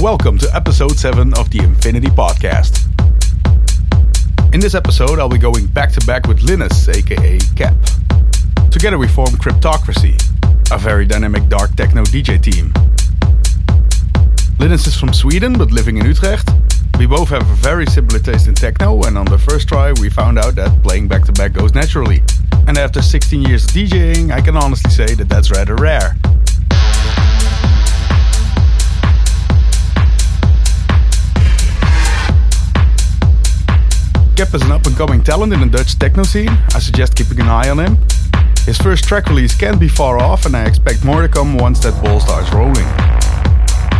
welcome to episode 7 of the Infinity Podcast. In this episode, I'll be going back to back with Linus, aka Cap. Together we form Cryptocracy, a very dynamic dark techno DJ team. Linus is from Sweden but living in Utrecht. We both have a very similar taste in techno, and on the first try, we found out that playing back to back goes naturally. And after 16 years DJing, I can honestly say that that's rather rare. Cap is an up and coming talent in the Dutch techno scene. I suggest keeping an eye on him. His first track release can't be far off, and I expect more to come once that ball starts rolling.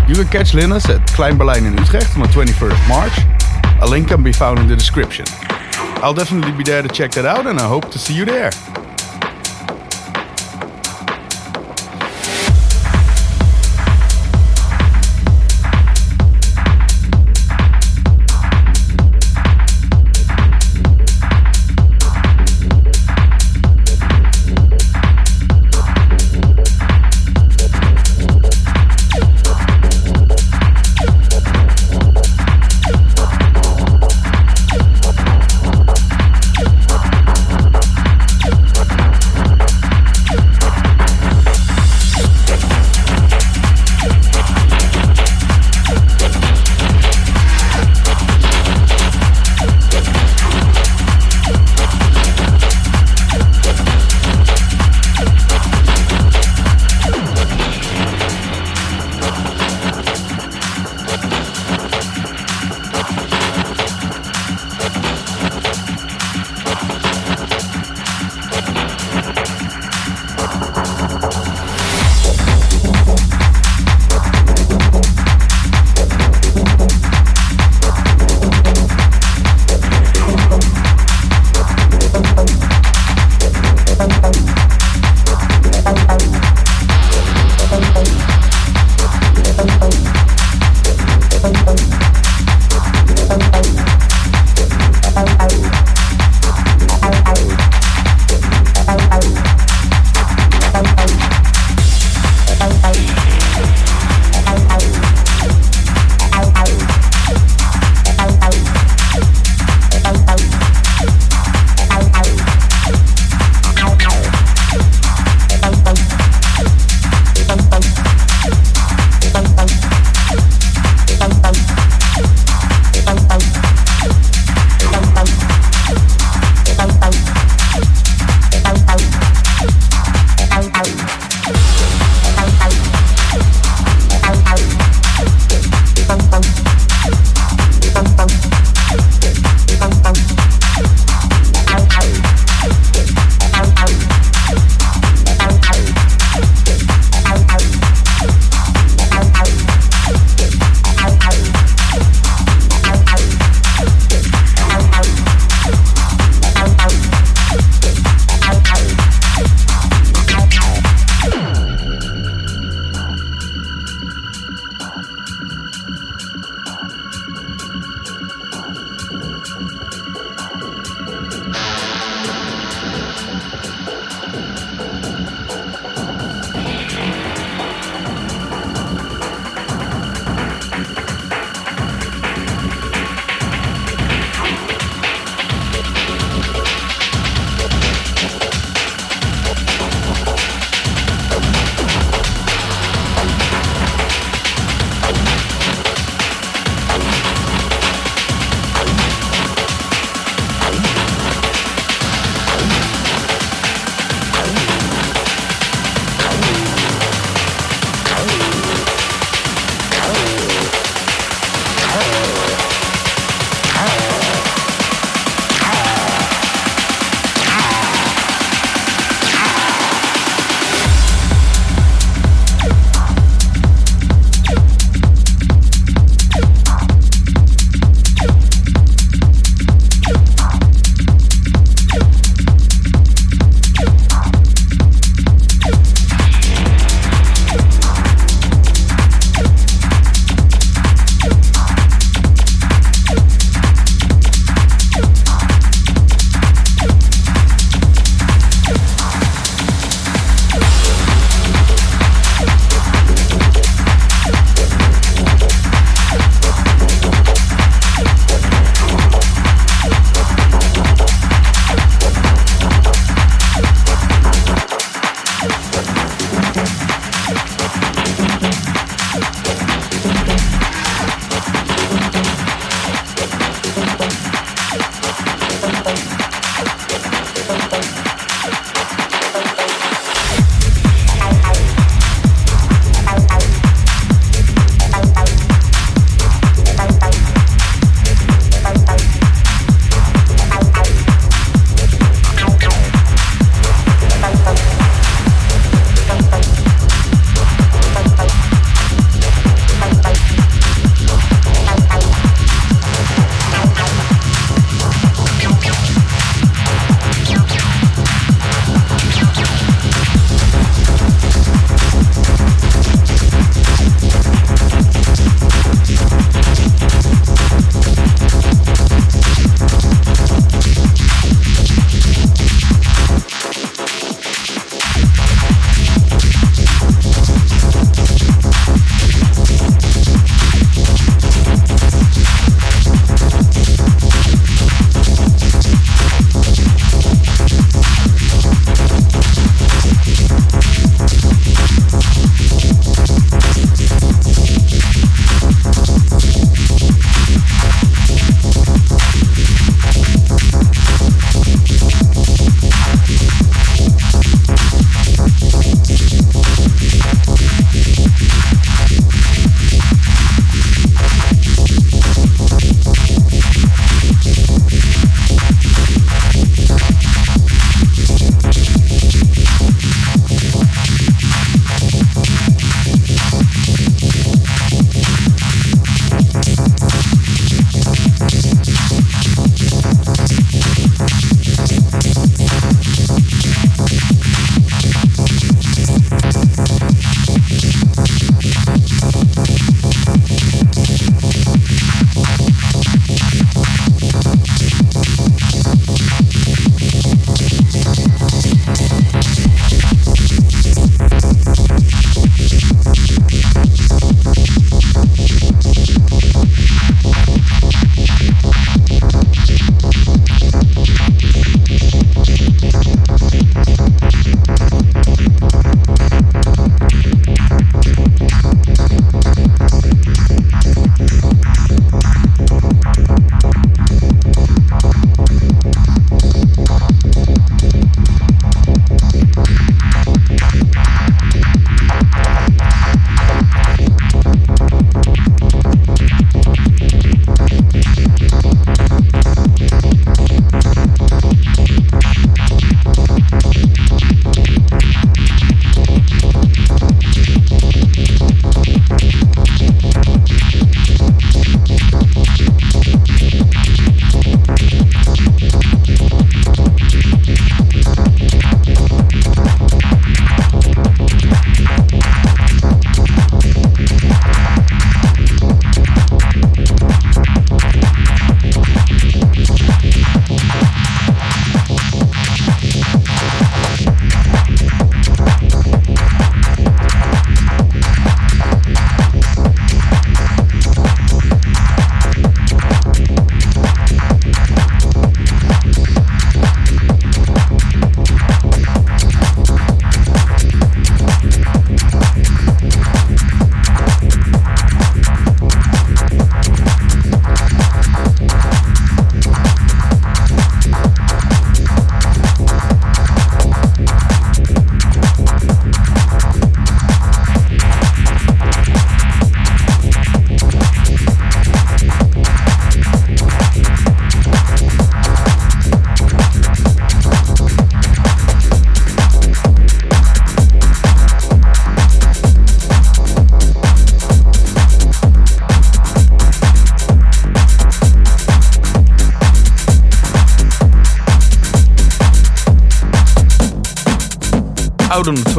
You can catch Linus at Klein in Utrecht on the 21st of March. A link can be found in the description. I'll definitely be there to check that out, and I hope to see you there.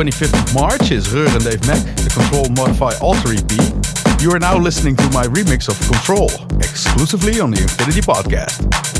25th of March is Reur and Dave Mack, the Control Modify Alter EP. You are now listening to my remix of Control, exclusively on the Infinity Podcast.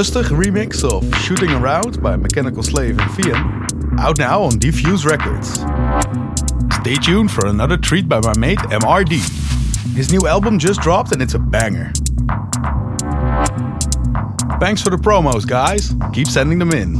Rustig remix of Shooting Around by Mechanical Slave and Vian, out now on Defuse Records. Stay tuned for another treat by my mate MRD. His new album just dropped and it's a banger. Thanks for the promos, guys. Keep sending them in.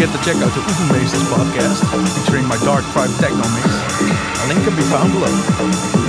forget to check out the Oefenmeesters podcast featuring my dark tribe techno mix. A link can be found below.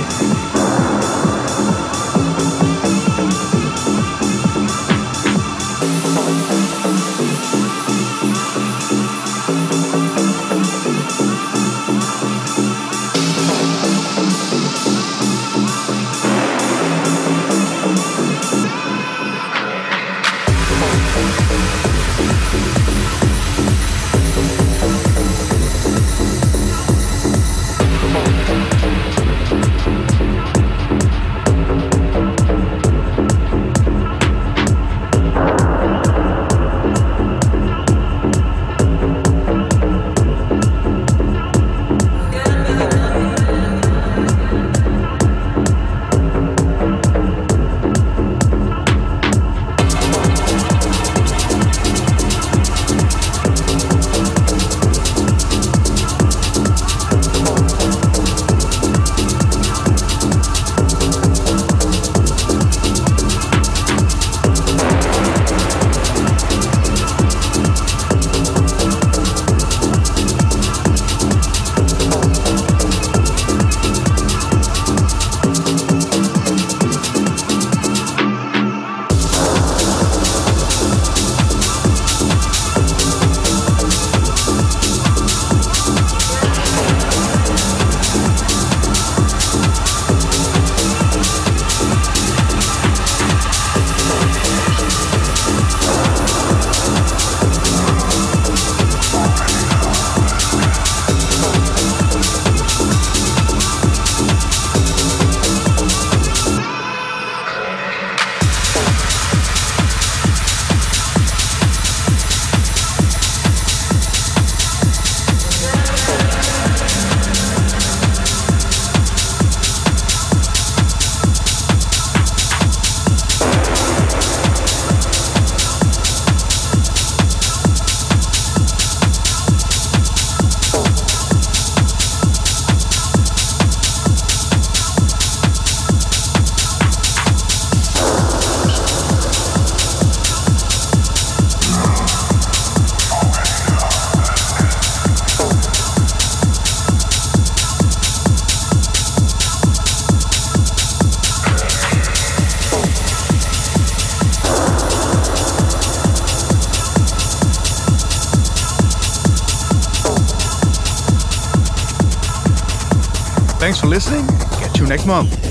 Listening. Catch you next month.